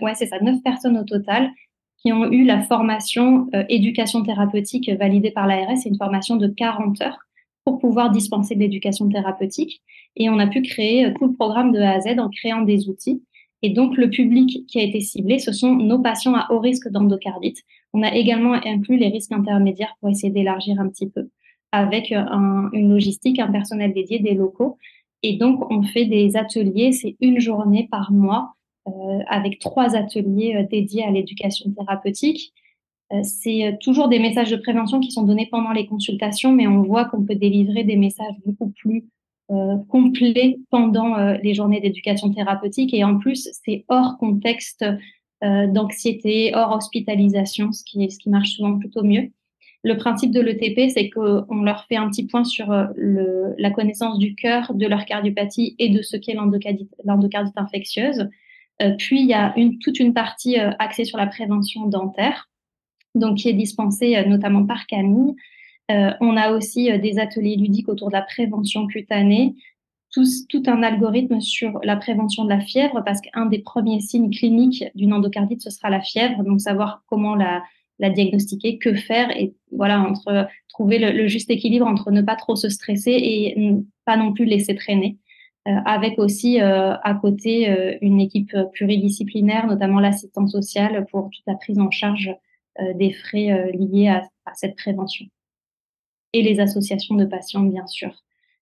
ouais, ça, neuf personnes au total qui ont eu la formation éducation thérapeutique validée par l'ARS. Une formation de 40 heures pour pouvoir dispenser de l'éducation thérapeutique. Et on a pu créer tout le programme de A à Z en créant des outils. Et donc, le public qui a été ciblé, ce sont nos patients à haut risque d'endocardite. On a également inclus les risques intermédiaires pour essayer d'élargir un petit peu avec une logistique, un personnel dédié, des locaux. Et donc, on fait des ateliers, c'est une journée par mois euh, avec trois ateliers euh, dédiés à l'éducation thérapeutique. Euh, c'est toujours des messages de prévention qui sont donnés pendant les consultations, mais on voit qu'on peut délivrer des messages beaucoup plus euh, complet pendant euh, les journées d'éducation thérapeutique. Et en plus, c'est hors contexte euh, d'anxiété, hors hospitalisation, ce qui, ce qui marche souvent plutôt mieux. Le principe de l'ETP, c'est qu'on leur fait un petit point sur la connaissance du cœur, de leur cardiopathie et de ce qu'est l'endocardite infectieuse. puis, il y a une, toute une partie axée sur la prévention dentaire, donc qui est dispensée notamment par Camille. Euh, on a aussi euh, des ateliers ludiques autour de la prévention cutanée, tout, un algorithme sur la prévention de la fièvre, parce qu'un des premiers signes cliniques d'une endocardite, ce sera la fièvre, donc savoir comment la, diagnostiquer, que faire, et voilà, entre trouver le, juste équilibre entre ne pas trop se stresser et pas non plus laisser traîner. Euh, avec aussi à côté une équipe pluridisciplinaire, notamment l'assistance sociale pour toute la prise en charge des frais liés à cette prévention et les associations de patients, bien sûr.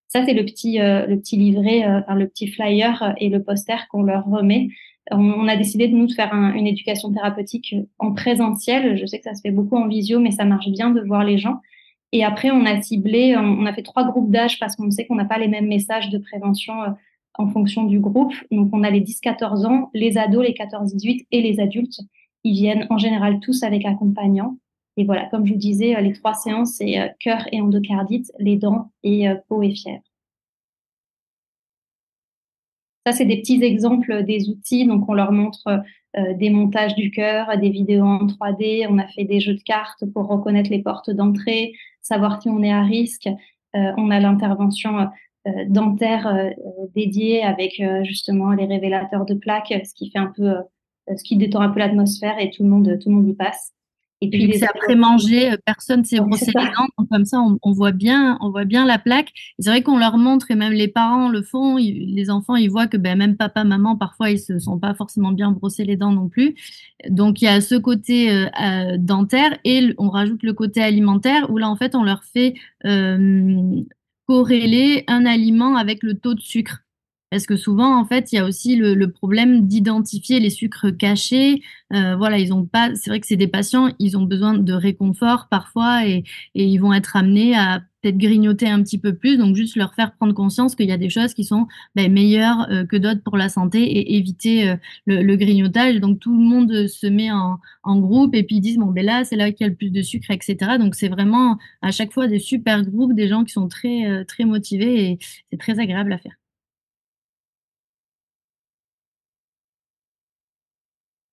Ça, c'est le petit, euh, le petit livret, euh, enfin, le petit flyer euh, et le poster qu'on leur remet. On, a décidé de nous faire une éducation thérapeutique en présentiel. Je sais que ça se fait beaucoup en visio, mais ça marche bien de voir les gens. Et après, on a ciblé, on, a fait trois groupes d'âge parce qu'on sait qu'on n'a pas les mêmes messages de prévention en fonction du groupe. Donc, on a les 10-14 ans, les ados, les 14-18 et les adultes. Ils viennent en général tous avec accompagnants. Et voilà, comme je vous disais, euh, les trois séances, c'est euh, cœur et endocardite, les dents et euh, peau et fièvre. Ça, c'est des petits exemples des outils. Donc, on leur montre des montages du cœur, des vidéos en 3D. On a fait des jeux de cartes pour reconnaître les portes d'entrée, savoir si on est à risque. on a l'intervention dentaire dédiée avec justement les révélateurs de plaques, ce qui fait un peu, ce qui détend un peu l'atmosphère et tout le monde, tout le monde y passe. Et puis c'est après manger, euh, personne s'est brossé les dents, comme ça on, voit bien, on voit bien la plaque. C'est vrai qu'on leur montre et même les parents le font. les enfants ils voient que ben, même papa, maman parfois ils se sont pas forcément bien brossés les dents non plus. Donc il y a ce côté euh, euh, dentaire et on rajoute le côté alimentaire où là en fait on leur fait corréler un aliment avec le taux de sucre. Parce que souvent, en fait, il y a aussi le, problème d'identifier les sucres cachés. Euh, voilà, ils ont pas. C'est vrai que c'est des patients, ils ont besoin de réconfort parfois et, ils vont être amenés à peut-être grignoter un petit peu plus. Donc, juste leur faire prendre conscience qu'il y a des choses qui sont ben, meilleures euh, que d'autres pour la santé et éviter euh, le, grignotage. Donc, tout le monde se met en, groupe et puis ils disent bon, ben là, c'est là qu'il y a le plus de sucre, etc. Donc, c'est vraiment à chaque fois des super groupes, des gens qui sont très très motivés et c'est très agréable à faire.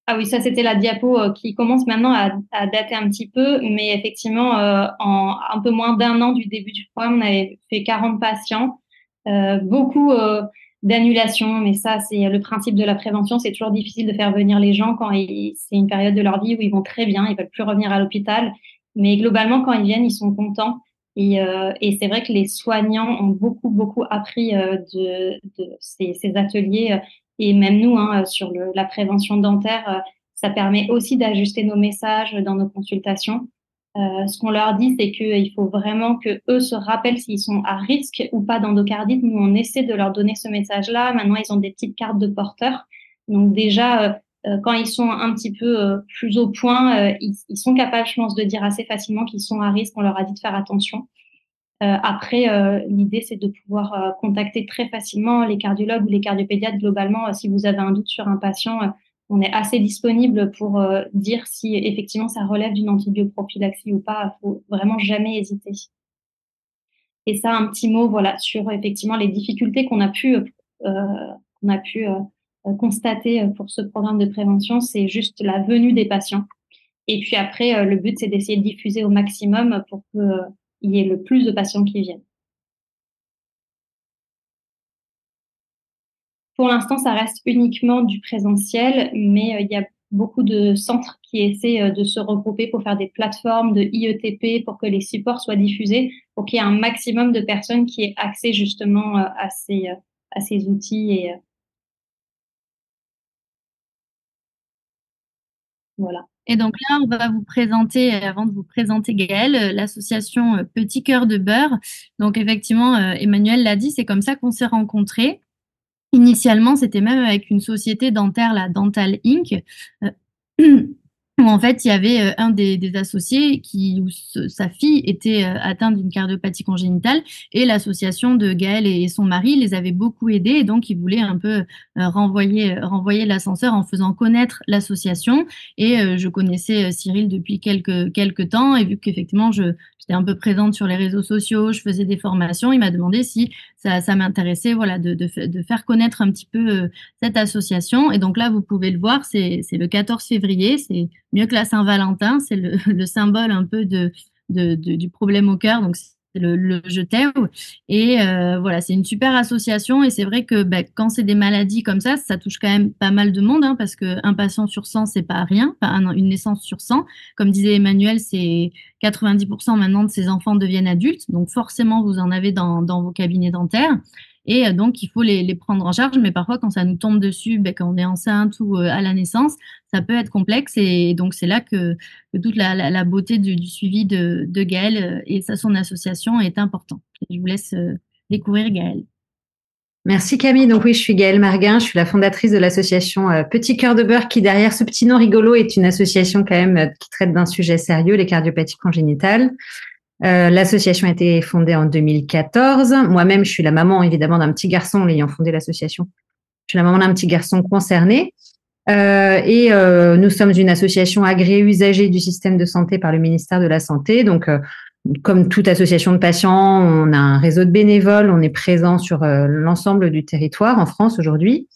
Ah oui, ça c'était la diapo euh, qui commence maintenant à, dater un petit peu, mais effectivement, euh, en un peu moins d'un an du début du programme, on avait fait 40 patients, euh, beaucoup d'annulations, mais ça c'est le principe de la prévention, c'est toujours difficile de faire venir les gens quand c'est une période de leur vie où ils vont très bien, ils veulent plus revenir à l'hôpital, mais globalement quand ils viennent, ils sont contents. Et, c'est vrai que les soignants ont beaucoup, beaucoup appris de, ces, ces, ateliers et même nous, hein, sur le, la prévention dentaire, euh, ça permet aussi d'ajuster nos messages dans nos consultations. Euh, ce qu'on leur dit, c'est qu'il faut vraiment que eux se rappellent s'ils sont à risque ou pas d'endocardite. Nous, on essaie de leur donner ce message-là. Maintenant, ils ont des petites cartes de porteurs. Donc déjà, euh, euh quand ils sont un petit peu euh, plus au point, ils, ils, sont capables, je pense, de dire assez facilement qu'ils sont à risque. On leur a dit de faire attention. Euh, après, euh, l'idée, c'est de pouvoir euh, contacter très facilement les cardiologues ou les cardiopédiatres globalement. si vous avez un doute sur un patient, on est assez disponible pour dire si effectivement ça relève d'une antibioprophylaxie ou pas. Il faut vraiment jamais hésiter. Et ça, un petit mot, voilà, sur effectivement les difficultés qu'on a pu, qu'on a pu constater pour ce programme de prévention, c'est juste la venue des patients. Et puis après, le but, c'est d'essayer de diffuser au maximum pour que y ait le plus de patients qui viennent. Pour l'instant, ça reste uniquement du présentiel, mais il y a beaucoup de centres qui essaient euh, de se regrouper pour faire des plateformes de IETP pour que les supports soient diffusés, pour qu'il y ait un maximum de personnes qui aient accès justement euh, à ces, euh, outils. Voilà. Et donc là, on va vous présenter, avant de vous présenter Gaëlle, l'association Petit Cœur de Beurre. Donc effectivement, Emmanuel l'a dit, c'est comme ça qu'on s'est rencontrés. Initialement, c'était même avec une société dentaire, la Dental Inc. (clears throat) Euh, en fait il y avait euh, un des, associés qui où sa fille était euh, atteinte d'une cardiopathie congénitale et l'association de Gaël et, son mari les avait beaucoup aidés et donc ils voulaient un peu renvoyer renvoyer l'ascenseur en faisant connaître l'association et je connaissais Cyril depuis quelques quelques temps et vu qu'effectivement je j'étais un peu présente sur les réseaux sociaux, je faisais des formations, il m'a demandé si ça, m'intéressait voilà de, faire connaître un petit peu cette association et donc là vous pouvez le voir c'est le 14 février c'est mieux que la Saint-Valentin, c'est le, (laughs) symbole un peu du problème au cœur. Le, le, je t'aime. Et euh, voilà, c'est une super association. Et c'est vrai que ben, quand c'est des maladies comme ça, ça touche quand même pas mal de monde, hein, parce qu'un patient sur 100, c'est pas rien. Une naissance sur 100. Comme disait Emmanuel, c'est 90% maintenant de ces enfants deviennent adultes. Donc forcément, vous en avez dans vos cabinets dentaires. Et euh, donc, il faut les, prendre en charge. Mais parfois, quand ça nous tombe dessus, ben, quand on est enceinte ou euh, à la naissance, ça peut être complexe. Et, donc, c'est là que, toute la, beauté du, suivi de, de Gaël euh, et sa, son association est important. je vous laisse découvrir Gaël. Merci Camille. Donc oui, je suis Gaëlle Marguin, je suis la fondatrice de l'association Petit Cœur de Beurre qui derrière ce petit nom rigolo est une association quand même qui traite d'un sujet sérieux, les cardiopathies congénitales. Euh, l'association a été fondée en 2014. Moi-même, je suis la maman, évidemment, d'un petit garçon ayant fondé l'association. Je suis la maman d'un petit garçon concerné. Euh, et euh, nous sommes une association agréée usagée du système de santé par le ministère de la Santé. Donc, comme toute association de patients, on a un réseau de bénévoles. On est présent sur l'ensemble du territoire en France aujourd'hui.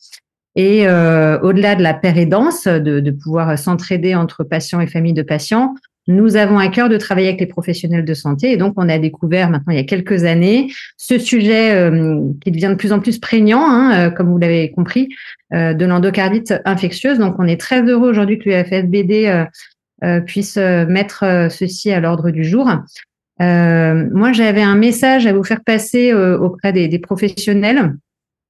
Et au-delà de la pérédance, de, de pouvoir s'entraider entre patients et familles de patients, nous avons à cœur de travailler avec les professionnels de santé et donc on a découvert maintenant il y a quelques années ce sujet euh, qui devient de plus en plus prégnant, hein, euh, comme vous l'avez compris, euh, de l'endocardite infectieuse. Donc on est très heureux aujourd'hui que l'UFSBD puisse mettre ceci à l'ordre du jour. moi, j'avais un message à vous faire passer auprès des, des professionnels.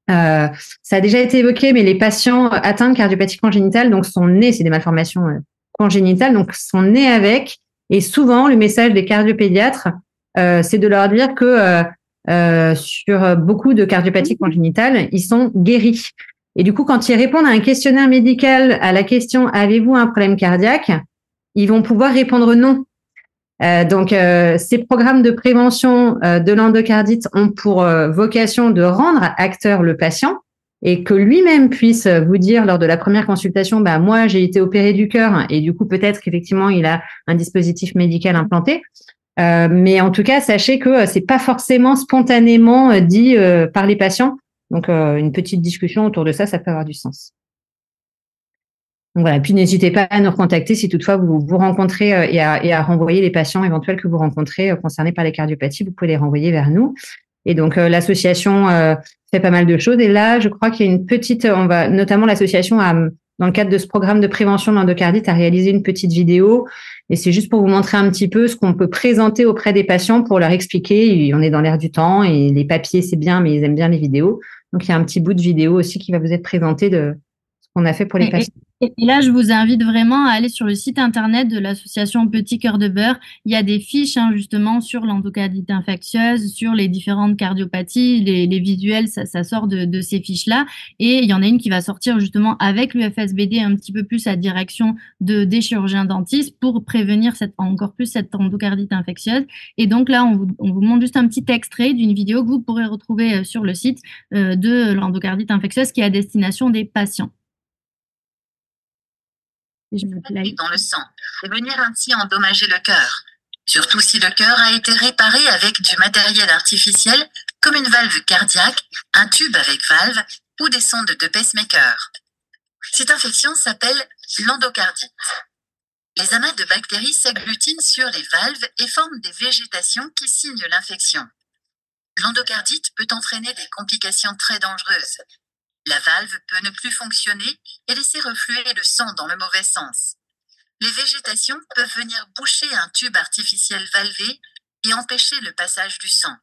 ça a déjà été évoqué, mais les patients atteints de cardiopathie congénitale donc sont nés, c'est des malformations congénitales, donc sont nés avec. Et souvent, le message des cardiopédiatres, euh, c'est de leur dire que euh, euh, sur beaucoup de cardiopathies congénitales, ils sont guéris. Et du coup, quand ils répondent à un questionnaire médical à la question avez-vous un problème cardiaque, ils vont pouvoir répondre non. donc, ces programmes de prévention de l'endocardite ont pour vocation de rendre acteur le patient et que lui-même puisse vous dire lors de la première consultation, bah moi j'ai été opéré du cœur et du coup peut-être qu'effectivement il a un dispositif médical implanté. Euh, mais en tout cas, sachez que euh, c'est pas forcément spontanément euh, dit par les patients. Donc une petite discussion autour de ça, ça peut avoir du sens. Donc voilà. Puis n'hésitez pas à nous recontacter si toutefois vous vous rencontrez et à, et à renvoyer les patients éventuels que vous rencontrez concernés par les cardiopathies. Vous pouvez les renvoyer vers nous. Et donc l'association fait pas mal de choses. Et là, je crois qu'il y a une petite, on va, notamment l'association dans le cadre de ce programme de prévention de l'endocardite, a réalisé une petite vidéo. Et c'est juste pour vous montrer un petit peu ce qu'on peut présenter auprès des patients pour leur expliquer. On est dans l'air du temps et les papiers, c'est bien, mais ils aiment bien les vidéos. Donc, il y a un petit bout de vidéo aussi qui va vous être présenté de qu'on a fait pour les patients. Et là, je vous invite vraiment à aller sur le site internet de l'association Petit Cœur de Beurre. Il y a des fiches hein, justement sur l'endocardite infectieuse, sur les différentes cardiopathies, les, visuels, ça, sort de, ces fiches-là. Et il y en a une qui va sortir justement avec l'UFSBD un petit peu plus à direction de, des chirurgiens dentistes pour prévenir cette, encore plus cette endocardite infectieuse. Et donc là, on vous, on vous montre juste un petit extrait d'une vidéo que vous pourrez retrouver euh, sur le site euh, de l'endocardite infectieuse qui est à destination des patients dans le sang et venir ainsi endommager le cœur, surtout si le cœur a été réparé avec du matériel artificiel comme une valve cardiaque, un tube avec valve ou des sondes de pacemaker. Cette infection s'appelle l'endocardite. Les amas de bactéries s'agglutinent sur les valves et forment des végétations qui signent l'infection. L'endocardite peut entraîner des complications très dangereuses. La valve peut ne plus fonctionner et laisser refluer le sang dans le mauvais sens. Les végétations peuvent venir boucher un tube artificiel valvé et empêcher le passage du sang.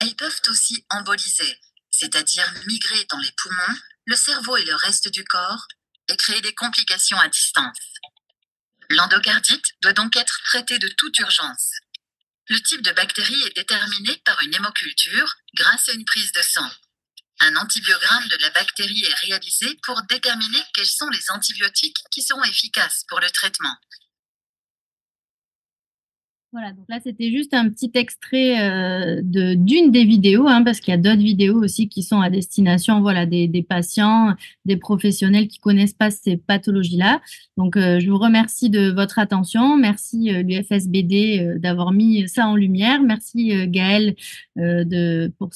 Elles peuvent aussi emboliser, c'est-à-dire migrer dans les poumons, le cerveau et le reste du corps, et créer des complications à distance. L'endocardite doit donc être traitée de toute urgence. Le type de bactérie est déterminé par une hémoculture grâce à une prise de sang. Un antibiogramme de la bactérie est réalisé pour déterminer quels sont les antibiotiques qui seront efficaces pour le traitement. Voilà, donc là c'était juste un petit extrait euh, de d'une des vidéos, hein, parce qu'il y a d'autres vidéos aussi qui sont à destination, voilà, des, patients, des professionnels qui connaissent pas ces pathologies-là. Donc euh, je vous remercie de votre attention, merci l'UFSBD euh, d'avoir mis ça en lumière, merci Gaël de pour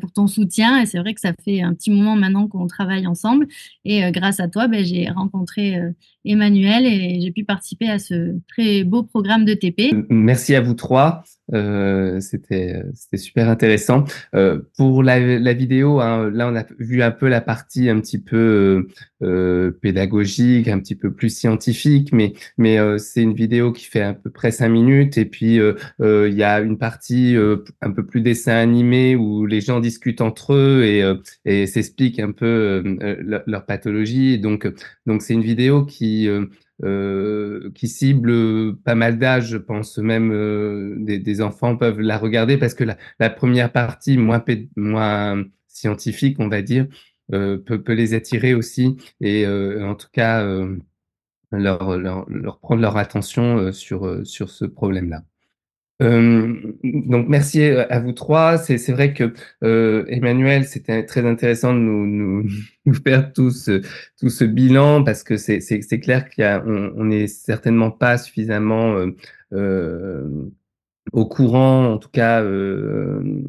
pour ton soutien. Et c'est vrai que ça fait un petit moment maintenant qu'on travaille ensemble, et grâce à toi, ben, j'ai rencontré Emmanuel et j'ai pu participer à ce très beau programme de TP. Merci à vous trois. Euh, c'était super intéressant. Euh, pour la, vidéo, hein, là on a vu un peu la partie un petit peu euh, pédagogique, un petit peu plus scientifique, mais c'est une vidéo qui fait à peu près cinq minutes et puis il y a une partie un peu plus dessin animé où les gens discutent entre eux et s'expliquent un peu leur, leur, pathologie. donc donc c'est une vidéo qui euh, qui cible pas mal d'âge, je pense même euh, des, des, enfants peuvent la regarder parce que la, la première partie moins, moins scientifique, on va dire, euh, peut, peut, les attirer aussi et euh, en tout cas euh, leur, leur, leur, prendre leur attention sur, sur ce problème-là. Euh, donc merci à vous trois. C'est vrai que euh, Emmanuel, c'était très intéressant de nous, nous, (laughs) nous, faire tout ce, tout ce bilan parce que c'est clair qu'on on est certainement pas suffisamment euh, euh au courant, en tout cas euh,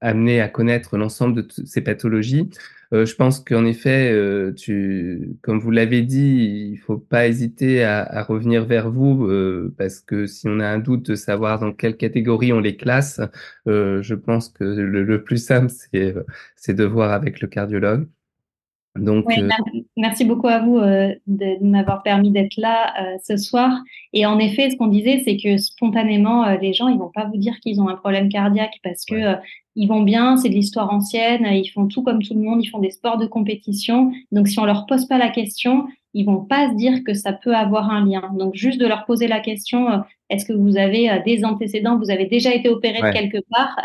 amené à connaître l'ensemble de ces pathologies. Euh, je pense qu'en effet, euh, tu, comme vous l'avez dit, il faut pas hésiter à, à revenir vers vous euh, parce que si on a un doute de savoir dans quelle catégorie on les classe, euh, je pense que le, le plus simple c'est de voir avec le cardiologue. Donc, oui, merci beaucoup à vous euh, de m'avoir permis d'être là euh, ce soir. Et en effet, ce qu'on disait, c'est que spontanément, euh, les gens, ils vont pas vous dire qu'ils ont un problème cardiaque parce que ouais. ils vont bien, c'est de l'histoire ancienne, ils font tout comme tout le monde, ils font des sports de compétition. Donc, si on leur pose pas la question, ils vont pas se dire que ça peut avoir un lien. Donc, juste de leur poser la question, est-ce que vous avez des antécédents, vous avez déjà été opéré ouais. de quelque part,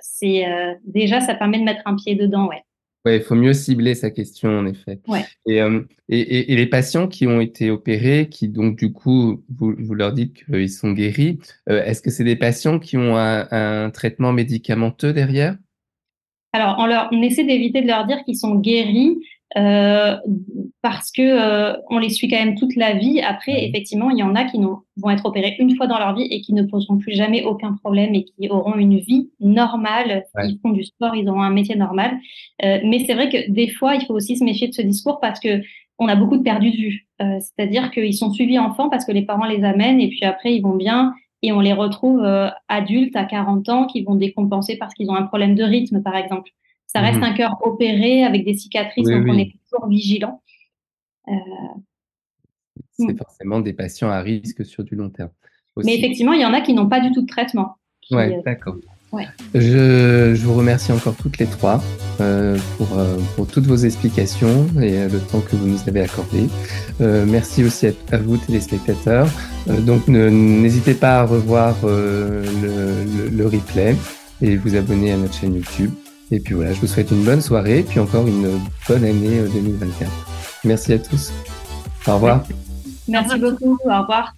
c'est déjà, ça permet de mettre un pied dedans, ouais. Ouais, il faut mieux cibler sa question, en effet. Ouais. Et, euh, et, et, et, les patients qui ont été opérés, qui donc du coup, vous, vous leur dites qu'ils sont guéris, euh, est-ce que c'est des patients qui ont un, un traitement médicamenteux derrière? Alors, on, leur, on essaie d'éviter de leur dire qu'ils sont guéris, euh, parce que euh, on les suit quand même toute la vie. Après, effectivement, il y en a qui vont être opérés une fois dans leur vie et qui ne poseront plus jamais aucun problème et qui auront une vie normale. Ouais. Ils font du sport, ils auront un métier normal. Euh, mais c'est vrai que des fois, il faut aussi se méfier de ce discours parce que on a beaucoup de perdus de vue. Euh, c'est-à-dire qu'ils sont suivis enfants parce que les parents les amènent et puis après ils vont bien et on les retrouve euh, adultes à 40 ans qui vont décompenser parce qu'ils ont un problème de rythme, par exemple. Ça reste mmh. un cœur opéré avec des cicatrices, oui, donc oui. on est toujours vigilant. Euh... C'est mmh. forcément des patients à risque sur du long terme. Aussi. Mais effectivement, il y en a qui n'ont pas du tout de traitement. Oui, euh... d'accord. Ouais. Je, je, vous remercie encore toutes les trois euh, pour, euh, pour, toutes vos explications et euh, le temps que vous nous avez accordé. Merci aussi à, à vous, téléspectateurs. Donc, n'hésitez pas à revoir le, le, le replay et vous abonner à notre chaîne YouTube. Et puis voilà, je vous souhaite une bonne soirée, puis encore une bonne année 2024. Merci à tous. Au revoir. Merci beaucoup. Au revoir.